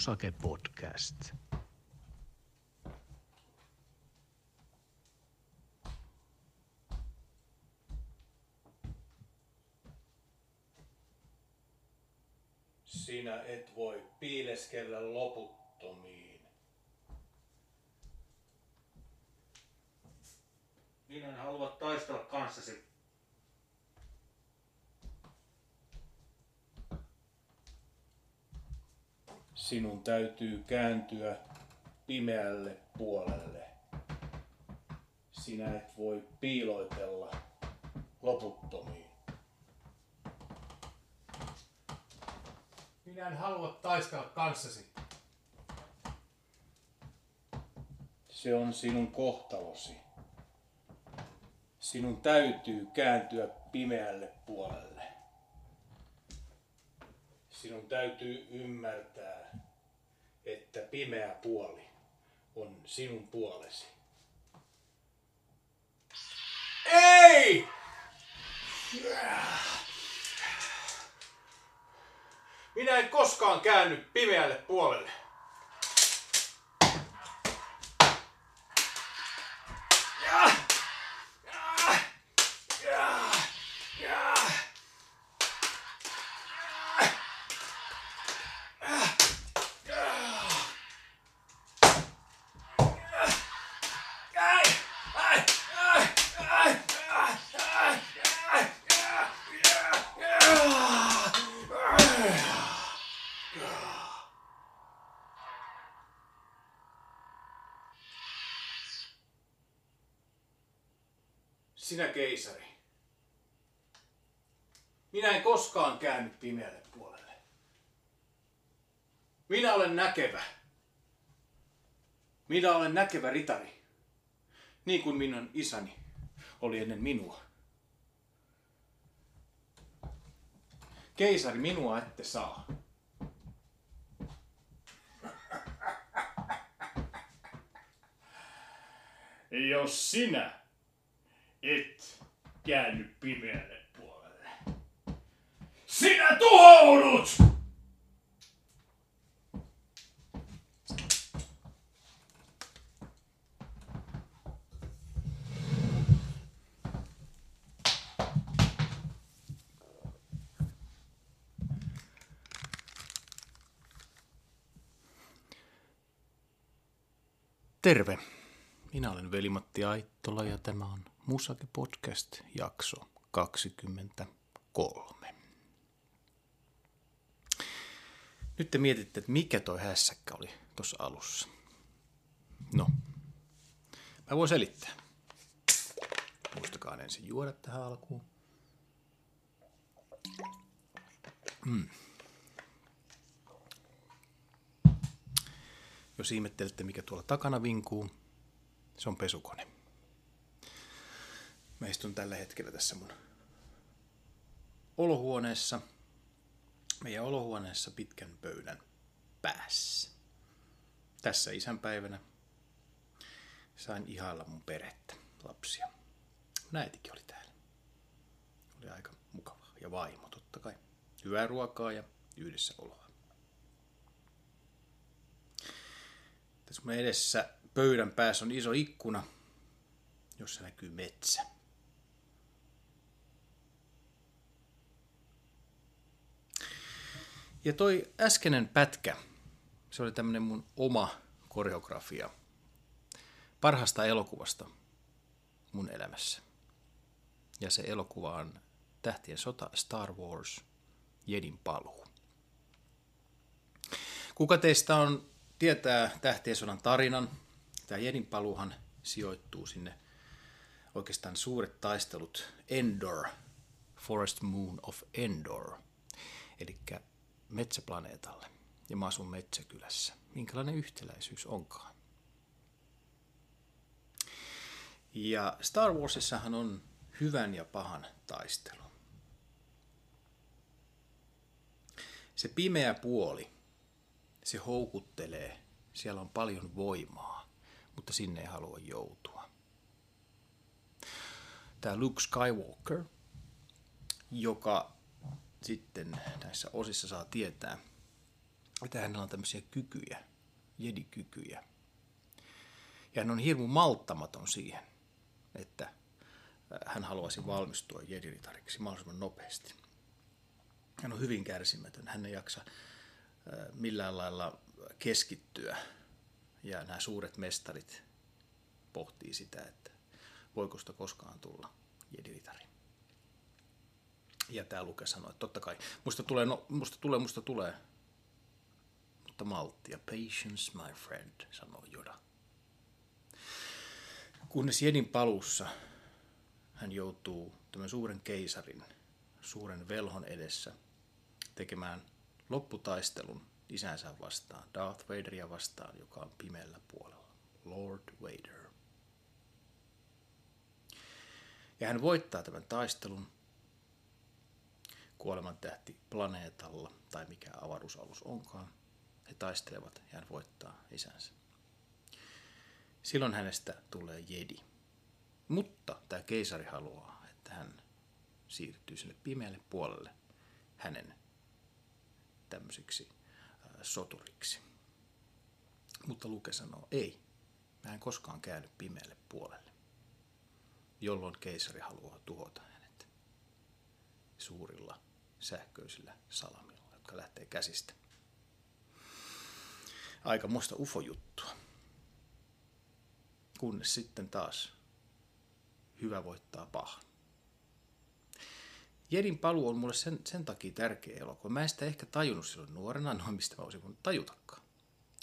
Musake Podcast. Sinä et voi piileskellä loputtomiin. Minä en halua taistella kanssasi. Sinun täytyy kääntyä pimeälle puolelle. Sinä et voi piiloitella loputtomiin. Minä en halua taistella kanssasi. Se on sinun kohtalosi. Sinun täytyy kääntyä pimeälle puolelle. Sinun täytyy ymmärtää, pimeä puoli on sinun puolesi. Ei! Minä en koskaan käänny pimeälle puolelle. Sinä keisari. Minä en koskaan käänny pimeälle puolelle. Minä olen näkevä. Minä olen näkevä ritari. Niin kuin minun isäni oli ennen minua. Keisari, minua ette saa. Jos sinä et käänny pimeälle puolelle, sinä tuhoudut! Terve. Minä olen Veli-Matti Aittola ja tämä on Musake Podcast jakso 23. Nyt te mietitte, että mikä toi hässäkkä oli tuossa alussa. No, mä voin selittää. Muistakaa ensin juoda tähän alkuun. Jos ihmettelette, mikä tuolla takana vinkuu, se on pesukone. Mä istun tällä hetkellä tässä mun olohuoneessa. Meidän olohuoneessa pitkän pöydän päässä. Tässä isänpäivänä sain ihailla mun perhettä, lapsia. Mun äitikin oli täällä. Oli aika mukava. Ja vaimo totta kai. Hyvää ruokaa ja yhdessä oloa. Tässä mun edessä pöydän päässä on iso ikkuna, jossa näkyy metsä. Ja toi äskeinen pätkä, se oli tämmönen mun oma koreografia parhaasta elokuvasta mun elämässä. Ja se elokuva on Tähtien sota Star Wars Jedin paluu. Kuka teistä on, tietää Tähtien sodan tarinan? Tämä Jedin paluuhan sijoittuu sinne oikeastaan suuret taistelut Endor, Forest Moon of Endor, eli metsäplaneetalle. Ja mä asun metsäkylässä. Minkälainen yhtäläisyys onkaan? Ja Star Warsissahan on hyvän ja pahan taistelu. Se pimeä puoli, se houkuttelee, siellä on paljon voimaa, mutta sinne ei halua joutua. Tämä Luke Skywalker, joka sitten näissä osissa saa tietää, että hänellä on tämmöisiä kykyjä, jedikykyjä. Ja hän on hirmu malttamaton siihen, että hän haluaisi valmistua jediritariksi mahdollisimman nopeasti. Hän on hyvin kärsimätön, hän ei jaksa millään lailla keskittyä. Ja nämä suuret mestarit pohtii sitä, että voiko sitä koskaan tulla jediritari. Ja tämä Luke sanoi, että totta kai, musta tulee, no, musta tulee, musta tulee. Mutta malttia, patience my friend, sanoi Joda. Kunnes Jedin palussa hän joutuu tämän suuren keisarin, suuren velhon edessä tekemään lopputaistelun isänsä vastaan, Darth Vaderia vastaan, joka on pimeällä puolella, Lord Vader. Ja hän voittaa tämän taistelun kuolemantähti planeetalla, tai mikä avaruusalus onkaan. He taistelevat ja hän voittaa isänsä. Silloin hänestä tulee jedi. Mutta tämä keisari haluaa, että hän siirtyy sinne pimeälle puolelle hänen tämmöisiksi soturiksi. Mutta Luke sanoo, ei, mä en koskaan käynyt pimeälle puolelle, jolloin keisari haluaa tuhota hänet suurilla sähköisillä salamilla, jotka lähtee käsistä. Aika muista ufo-juttua. Kunnes sitten taas hyvä voittaa pahan. Jedin paluu on mulle sen, sen takia tärkeä elokuva. Mä en sitä ehkä tajunnut silloin nuorena, noin mistä mä olisin voinut tajutakaan.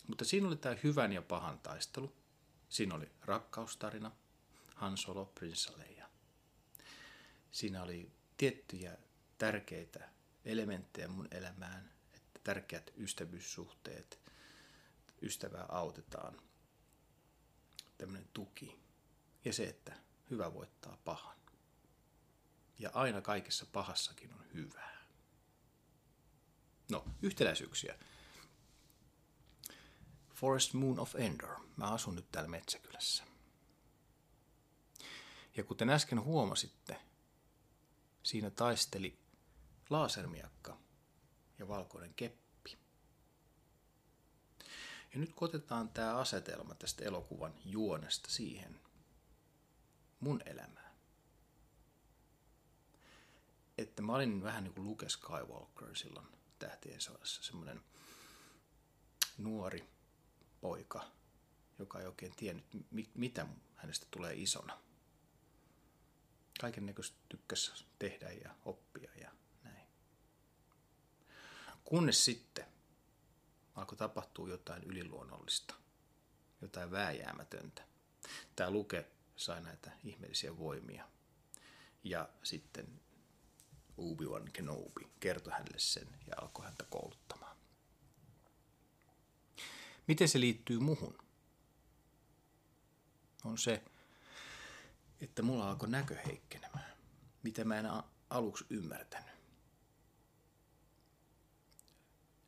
Mutta siinä oli tämä hyvän ja pahan taistelu. Siinä oli rakkaustarina, Han Solo, Prinsessa Leia. Siinä oli tiettyjä tärkeitä elementtejä mun elämään, että tärkeät ystävyyssuhteet, ystävää autetaan, tämmöinen tuki ja se, että hyvä voittaa pahan. Ja aina kaikessa pahassakin on hyvää. No, yhtäläisyyksiä. Forest Moon of Endor. Mä asun nyt täällä Metsäkylässä. Ja kuten äsken huomasitte, siinä taisteli laasermiakka ja valkoinen keppi. Ja nyt kun otetaan tämä asetelma tästä elokuvan juonesta siihen mun elämään. Että mä olin vähän niin kuin Luke Skywalker silloin tähtien sodassa, semmoinen nuori poika, joka ei oikein tiennyt, mitä hänestä tulee isona. Kaiken näköistä tykkäsi tehdä ja oppia ja Kunnes sitten alkoi tapahtua jotain yliluonnollista, jotain vääjäämätöntä. Tämä Luke sai näitä ihmeellisiä voimia. Ja sitten Obi-Wan Kenobi kertoi hänelle sen ja alkoi häntä kouluttamaan. Miten se liittyy muhun? On se, että mulla alkoi näkö heikkenemään, mitä mä en aluksi ymmärtänyt.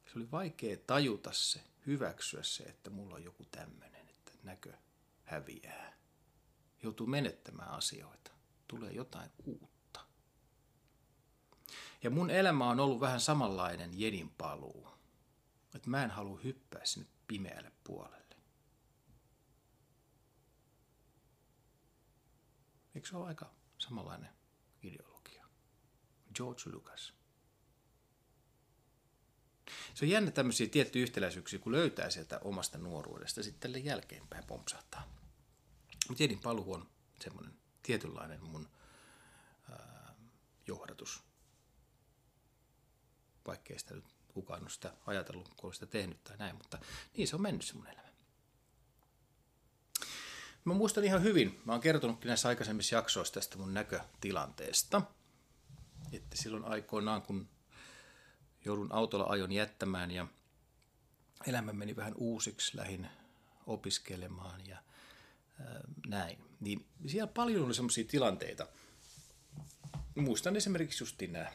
Se oli vaikea tajuta se, hyväksyä se, että mulla on joku tämmöinen, että näkö häviää. Joutuu menettämään asioita. Tulee jotain uutta. Ja mun elämä on ollut vähän samanlainen jedin paluu. Että mä en halua hyppää sinne pimeälle puolelle. Eikö se ole aika samanlainen ideologia? George Lucas. Se on jännä tämmöisiä tiettyjä yhtäläisyyksiä, kun löytää sieltä omasta nuoruudesta, sitten tälle jälkeenpäin pompsahtaa. Mutta Jedin paluu on semmoinen tietynlainen mun ää, johdatus. Vaikkei sitä nyt kukaan ole sitä ajatellut, kun sitä tehnyt tai näin, mutta niin se on mennyt se mun elämä. Mä muistan ihan hyvin, mä oon kertonutkin näissä aikaisemmissa jaksoissa tästä mun näkötilanteesta, että silloin aikoinaan, kun joudun autolla ajon jättämään ja elämä meni vähän uusiksi, lähin opiskelemaan ja ää, näin. Niin siellä paljon oli sellaisia tilanteita. Muistan esimerkiksi just nämä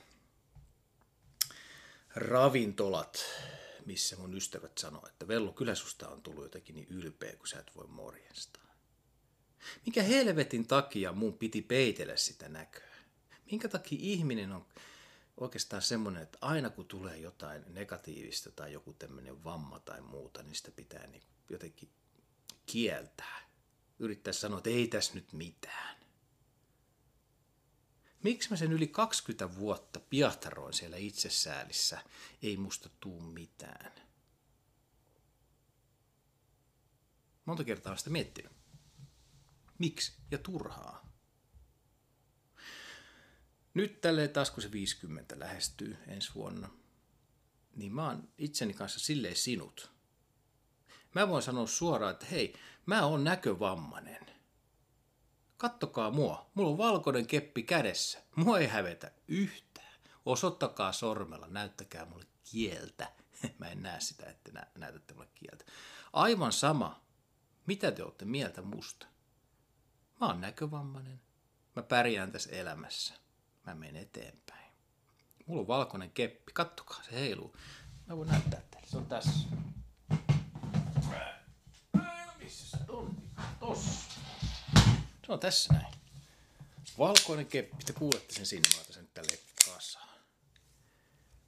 ravintolat, missä mun ystävät sanoo, että Vello, kyllä susta on tullut jotenkin niin ylpeä, kun sä et voi morjenstaa. Mikä helvetin takia mun piti peitellä sitä näköä? Minkä takia ihminen on oikeastaan semmoinen, että aina kun tulee jotain negatiivista tai joku tämmöinen vamma tai muuta, niin sitä pitää niin jotenkin kieltää. Yrittää sanoa, että ei tässä nyt mitään. Miksi mä sen yli 20 vuotta piahtaroin siellä itsesäälissä, ei musta tuu mitään? Monta kertaa olen sitä miettinyt. Miksi? Ja turhaa. Nyt tälleen taas kun se 50 lähestyy ensi vuonna, niin mä oon itseni kanssa silleen sinut. Mä voin sanoa suoraan, että hei, mä oon näkövammainen. Kattokaa mua, mulla on valkoinen keppi kädessä. Mua ei hävetä yhtään. Osoittakaa sormella, näyttäkää mulle kieltä. Mä en näe sitä, että nä- näytätte mulle kieltä. Aivan sama, mitä te olette mieltä musta. Mä oon näkövammainen. Mä pärjään tässä elämässä. Mä menen eteenpäin. Mulla on valkoinen keppi. Kattokaa, se heiluu. Mä voin näyttää teille. Se on tässä. Missä se on? Tossa. Se on tässä näin. Valkoinen keppi. Te kuulette sen sinne. Mä laitan sen nyt tälleen kasaan.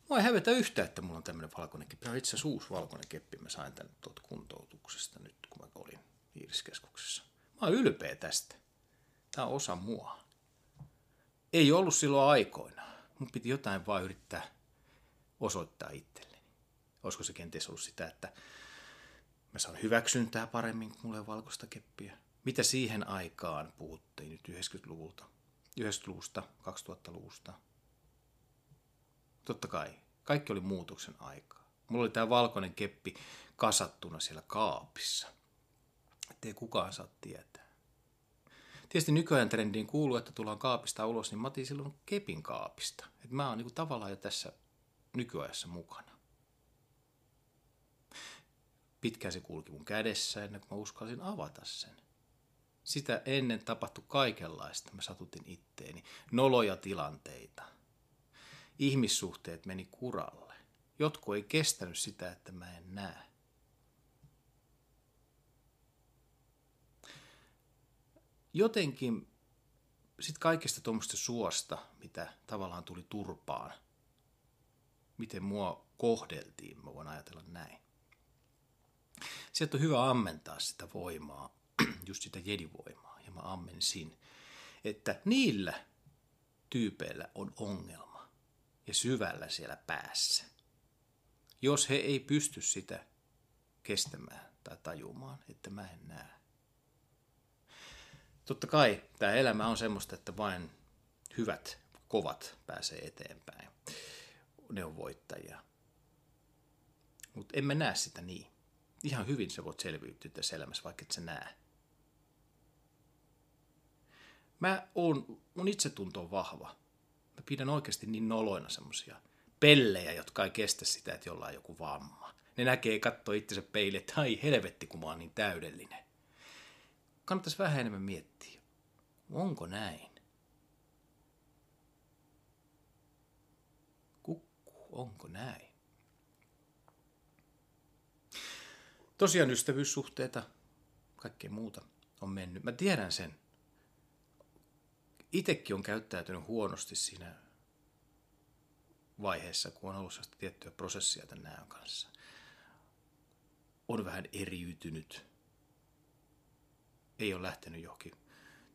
Mua ei hävetä yhtään, että mulla on tämmönen valkoinen keppi. Tämä on itse asiassa uusi valkoinen keppi. Mä sain tän tuolta kuntoutuksesta nyt, kun mä olin Iiriskeskuksessa. Mä oon ylpeä tästä. Tää on osa mua. Ei ollut silloin aikoina. Mun piti jotain vaan yrittää osoittaa itselleni. Olisiko se kenties ollut sitä, että mä saan hyväksyntää paremmin, kun mulla on valkoista keppiä. Mitä siihen aikaan puhuttiin nyt 90-luvulta, 90-luvusta, 2000-luvusta? Totta kai, kaikki oli muutoksen aikaa. Mulla oli tämä valkoinen keppi kasattuna siellä kaapissa. Ettei kukaan saa tietää. Tietysti nykyajan trendiin kuuluu, että tullaan kaapista ulos, niin mä otin silloin kepin kaapista. Et mä oon niin tavallaan jo tässä nykyajassa mukana. Pitkään se kulki mun kädessä ennen kuin mä uskalsin avata sen. Sitä ennen tapahtui kaikenlaista. Mä satutin itteeni. Noloja tilanteita. Ihmissuhteet meni kuralle. Jotkut ei kestänyt sitä, että mä en näe. Jotenkin sitten kaikesta tuommoista suosta, mitä tavallaan tuli turpaan, miten mua kohdeltiin, mä voin ajatella näin. Sieltä on hyvä ammentaa sitä voimaa, just sitä jedivoimaa, ja mä ammensin, että niillä tyypeillä on ongelma ja syvällä siellä päässä. Jos he ei pysty sitä kestämään tai tajumaan, että mä en näe, totta kai tämä elämä on semmoista, että vain hyvät, kovat pääsee eteenpäin. Ne on voittajia. Mutta emme näe sitä niin. Ihan hyvin sä voit selviytyä tässä elämässä, vaikka et sä näe. Mä oon, mun itsetunto on vahva. Mä pidän oikeasti niin noloina semmosia pellejä, jotka ei kestä sitä, että jollain on joku vamma. Ne näkee, katsoo itsensä peille, että ai helvetti, kun mä oon niin täydellinen kannattaisi vähän enemmän miettiä, onko näin? Kukku, onko näin? Tosiaan ystävyyssuhteita, kaikkea muuta on mennyt. Mä tiedän sen. Itekin on käyttäytynyt huonosti siinä vaiheessa, kun on ollut tiettyä prosessia tämän kanssa. On vähän eriytynyt ei ole lähtenyt johonkin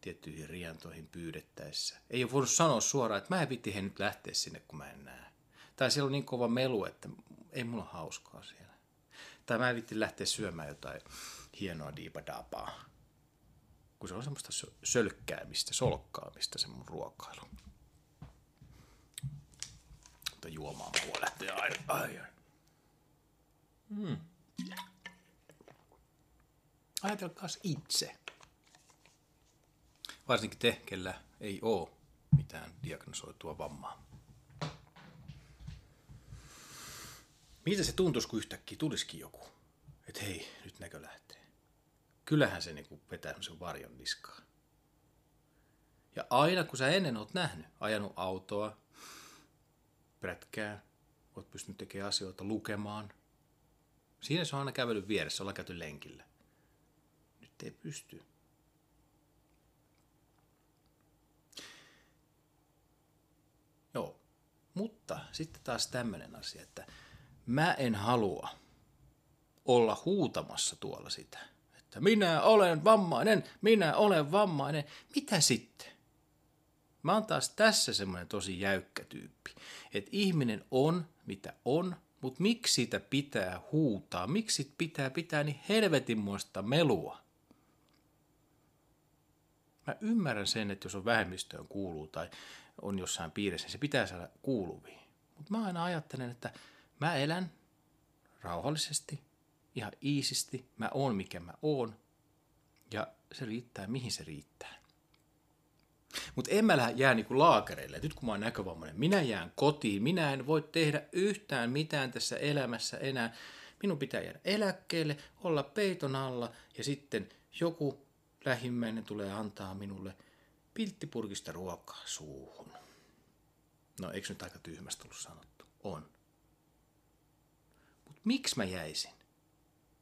tiettyihin rientoihin pyydettäessä. Ei ole voinut sanoa suoraan, että mä en vitti nyt lähteä sinne, kun mä en näe. Tai siellä on niin kova melu, että ei mulla hauskaa siellä. Tai mä en vitti lähteä syömään jotain hienoa diipadaapaa. Kun se on semmoista sölkkäämistä, solkkaamista se mun ruokailu. Mutta juomaan mua lähtee aina. Ai, ai. Hmm. Ajatelkaa itse varsinkin te, kellä ei ole mitään diagnosoitua vammaa. Miltä se tuntuisi, kun yhtäkkiä tulisikin joku, että hei, nyt näkö lähtee. Kyllähän se niinku vetää sen varjon niskaa. Ja aina kun sä ennen oot nähnyt, ajanut autoa, prätkää, oot pystynyt tekemään asioita, lukemaan. Siinä se on aina kävellyt vieressä, ollaan käyty lenkillä. Nyt ei pysty. Mutta sitten taas tämmöinen asia, että mä en halua olla huutamassa tuolla sitä, että minä olen vammainen, minä olen vammainen. Mitä sitten? Mä oon taas tässä semmoinen tosi jäykkä tyyppi, että ihminen on mitä on, mutta miksi siitä pitää huutaa, miksi siitä pitää pitää niin helvetinmoista melua? Mä ymmärrän sen, että jos on vähemmistöön kuuluu tai on jossain piirissä, niin se pitää saada kuuluviin. Mutta mä aina ajattelen, että mä elän rauhallisesti, ihan iisisti, mä oon mikä mä oon, ja se riittää, mihin se riittää. Mutta en mä jää niinku laakereille. Nyt kun mä oon näkövammainen, minä jään kotiin. Minä en voi tehdä yhtään mitään tässä elämässä enää. Minun pitää jäädä eläkkeelle, olla peiton alla ja sitten joku lähimmäinen tulee antaa minulle pilttipurkista ruokaa suuhun. No eikö nyt aika tyhmästä tullut sanottu? On. Mutta miksi mä jäisin?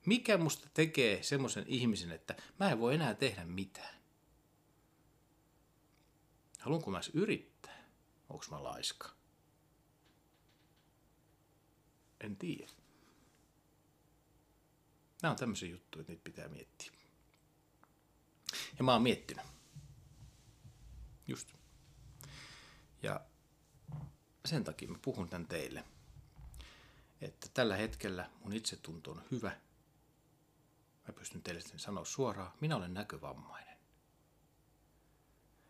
Mikä musta tekee semmoisen ihmisen, että mä en voi enää tehdä mitään? Haluanko mä edes yrittää? Onko mä laiska? En tiedä. Nämä on tämmöisiä juttuja, että niitä pitää miettiä. Ja mä oon miettinyt. Just. Ja sen takia mä puhun tän teille, että tällä hetkellä mun itsetunto on hyvä. Mä pystyn teille sen sanoa suoraan, minä olen näkövammainen.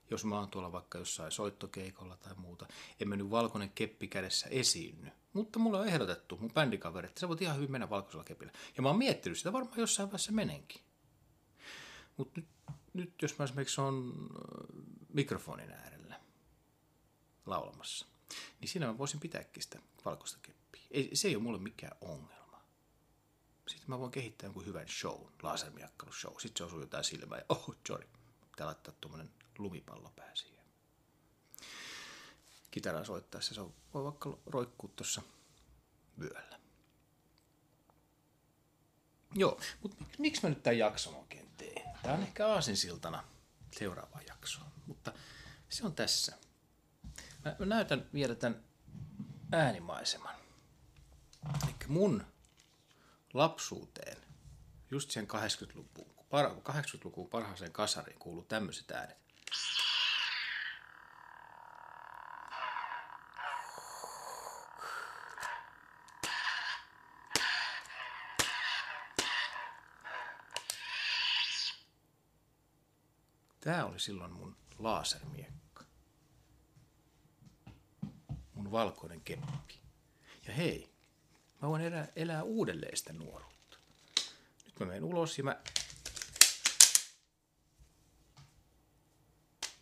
Jos mä oon tuolla vaikka jossain soittokeikolla tai muuta, en mä nyt valkoinen keppi kädessä esiinny. Mutta mulla on ehdotettu mun bändikaveri, että sä voit ihan hyvin mennä valkoisella kepillä. Ja mä oon miettinyt sitä varmaan jossain vaiheessa menenkin. Mutta nyt, nyt jos mä esimerkiksi on mikrofonin äärellä laulamassa, niin siinä mä voisin pitääkin sitä valkoista keppiä. Ei, se ei ole mulle mikään ongelma. Sitten mä voin kehittää jonkun hyvän show, lasermiakkalushow. Sitten se osuu jotain silmää ja oh, sorry. Pitää laittaa tuommoinen lumipallo pää siihen. Kitaraa soittaessa se voi vaikka roikkuu tuossa vyöllä. Joo, mutta miksi mä nyt tämän jakson oikein teen? Tämä on ehkä aasinsiltana seuraavaan jaksoon, mutta se on tässä. Mä näytän vielä tämän äänimaiseman. Eli mun lapsuuteen, just sen 80-lukuun, 80-lukuun parhaaseen kasariin kuuluu tämmöiset äänet. Tämä oli silloin mun lasermiekka. Mun valkoinen keppi. Ja hei, mä voin elää, elää uudelleen sitä nuoruutta. Nyt mä menen ulos ja mä...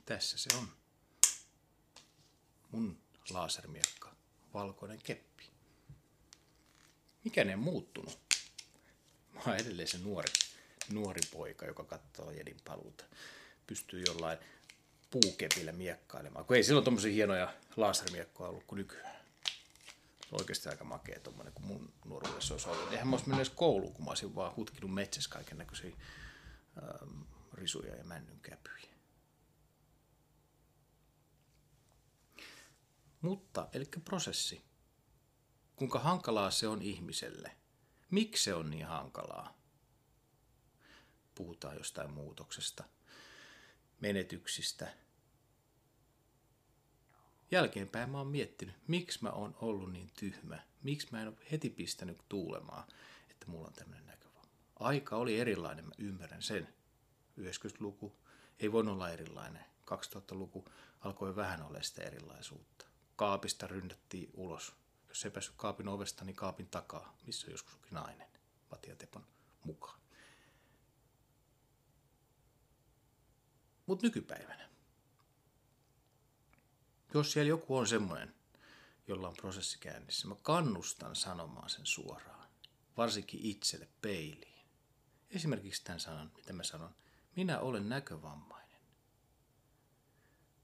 Tässä se on. Mun lasermiekka, valkoinen keppi. Mikä ne on muuttunut? Mä oon edelleen se nuori, nuori poika, joka katsoo Jedin paluuta pystyy jollain puukepillä miekkailemaan. Kun ei silloin tommosia hienoja lasermiekkoja ollut kuin nykyään. Se on oikeasti aika makea tommonen, kun mun nuoruudessa olisi ollut. Eihän mä olisi mennyt edes kouluun, kun mä olisin vaan hutkinut metsässä kaiken näköisiä ähm, risuja ja männynkäpyjä. Mutta, eli prosessi. Kuinka hankalaa se on ihmiselle? Miksi se on niin hankalaa? Puhutaan jostain muutoksesta – menetyksistä. Jälkeenpäin mä oon miettinyt, miksi mä oon ollut niin tyhmä, miksi mä en ole heti pistänyt tuulemaan, että mulla on tämmöinen näkövamma. Aika oli erilainen, mä ymmärrän sen. 90-luku ei voinut olla erilainen. 2000-luku alkoi vähän olla sitä erilaisuutta. Kaapista ryndättiin ulos. Jos ei päässyt kaapin ovesta, niin kaapin takaa, missä joskus nainen, Matia Tepon mukaan. Mutta nykypäivänä, jos siellä joku on semmoinen, jolla on prosessi käynnissä, mä kannustan sanomaan sen suoraan, varsinkin itselle peiliin. Esimerkiksi tämän sanon, mitä mä sanon, minä olen näkövammainen.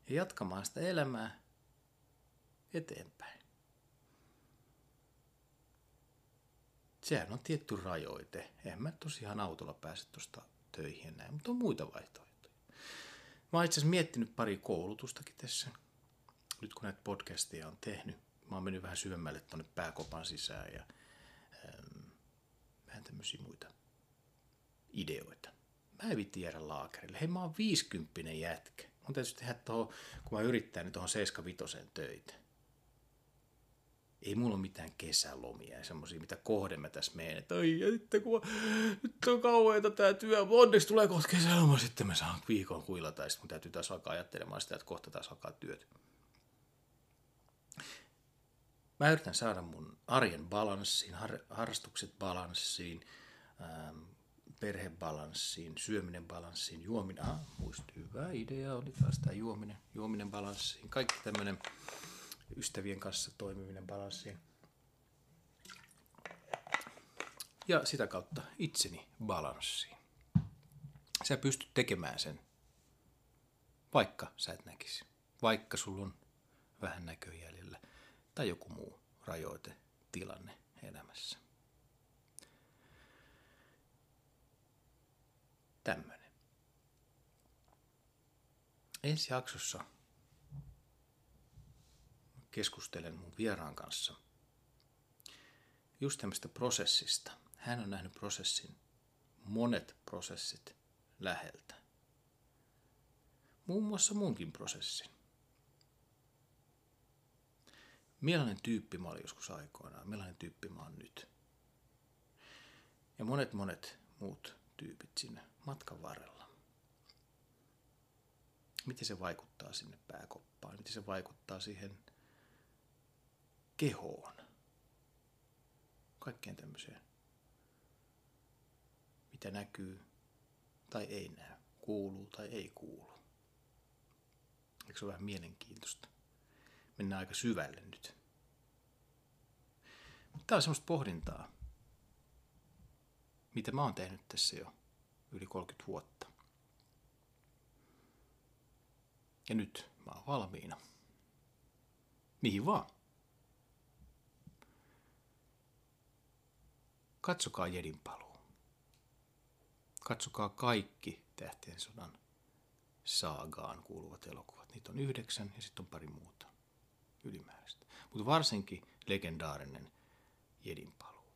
Ja jatkamaan sitä elämää eteenpäin. Sehän on tietty rajoite. Eihän mä tosiaan autolla pääse tuosta töihin näin, mutta on muita vaihtoehtoja. Mä oon itse asiassa miettinyt pari koulutustakin tässä, nyt kun näitä podcasteja on tehnyt. mä oon mennyt vähän syvemmälle tuonne pääkopan sisään ja ähm, vähän tämmöisiä muita ideoita. Mä en vitti jäädä laakerille. Hei, mä oon 50 jätkä. Mun täytyy tehdä tuohon, kun mä yrittää niin tuohon 75 töitä. Ei mulla ole mitään kesälomia ja semmosia, mitä kohden mä tässä menen. Että ai, että kun nyt on kauheeta tää työ. Onneksi tulee kohta kesäloma, sitten mä saan viikon huilata. Ja sitten mun täytyy taas alkaa ajattelemaan sitä, että kohta taas alkaa työt. Mä yritän saada mun arjen balanssiin, har, harrastukset balanssiin, ähm, perhebalanssiin, syöminen balanssiin, juominen, ah, muisti, hyvä idea oli taas tämä juominen, juominen balanssiin, kaikki tämmöinen ystävien kanssa toimiminen balanssiin. Ja sitä kautta itseni balanssiin. Sä pystyt tekemään sen, vaikka sä et näkisi, vaikka sulla on vähän näköjäljellä tai joku muu rajoite, tilanne elämässä. Tämmönen. Ensi jaksossa keskustelen mun vieraan kanssa just tämmöistä prosessista. Hän on nähnyt prosessin, monet prosessit läheltä. Muun muassa munkin prosessin. Millainen tyyppi mä olin joskus aikoinaan, millainen tyyppi mä oon nyt. Ja monet monet muut tyypit siinä matkan varrella. Miten se vaikuttaa sinne pääkoppaan, miten se vaikuttaa siihen kehoon. Kaikkeen tämmöiseen. Mitä näkyy tai ei näy, kuuluu tai ei kuulu. Eikö se ole vähän mielenkiintoista? Mennään aika syvälle nyt. Tämä on semmoista pohdintaa, mitä mä oon tehnyt tässä jo yli 30 vuotta. Ja nyt mä oon valmiina. Mihin vaan. Katsokaa Jedin paluu. Katsokaa kaikki Tähtien sodan saagaan kuuluvat elokuvat. Niitä on yhdeksän ja sitten on pari muuta ylimääräistä. Mutta varsinkin legendaarinen Jedin paluu.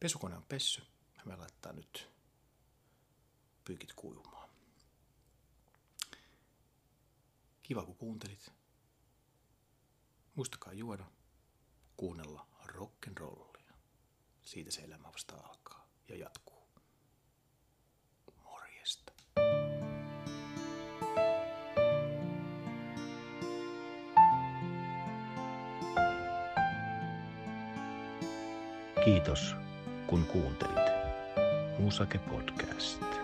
Pesukone on pessy. Me laittaa nyt pyykit kuivumaan. Kiva kun kuuntelit. Muistakaa juoda, kuunnella rock'n'rollia. Siitä se elämä vasta alkaa ja jatkuu. Morjesta. Kiitos, kun kuuntelit. Musake Podcast.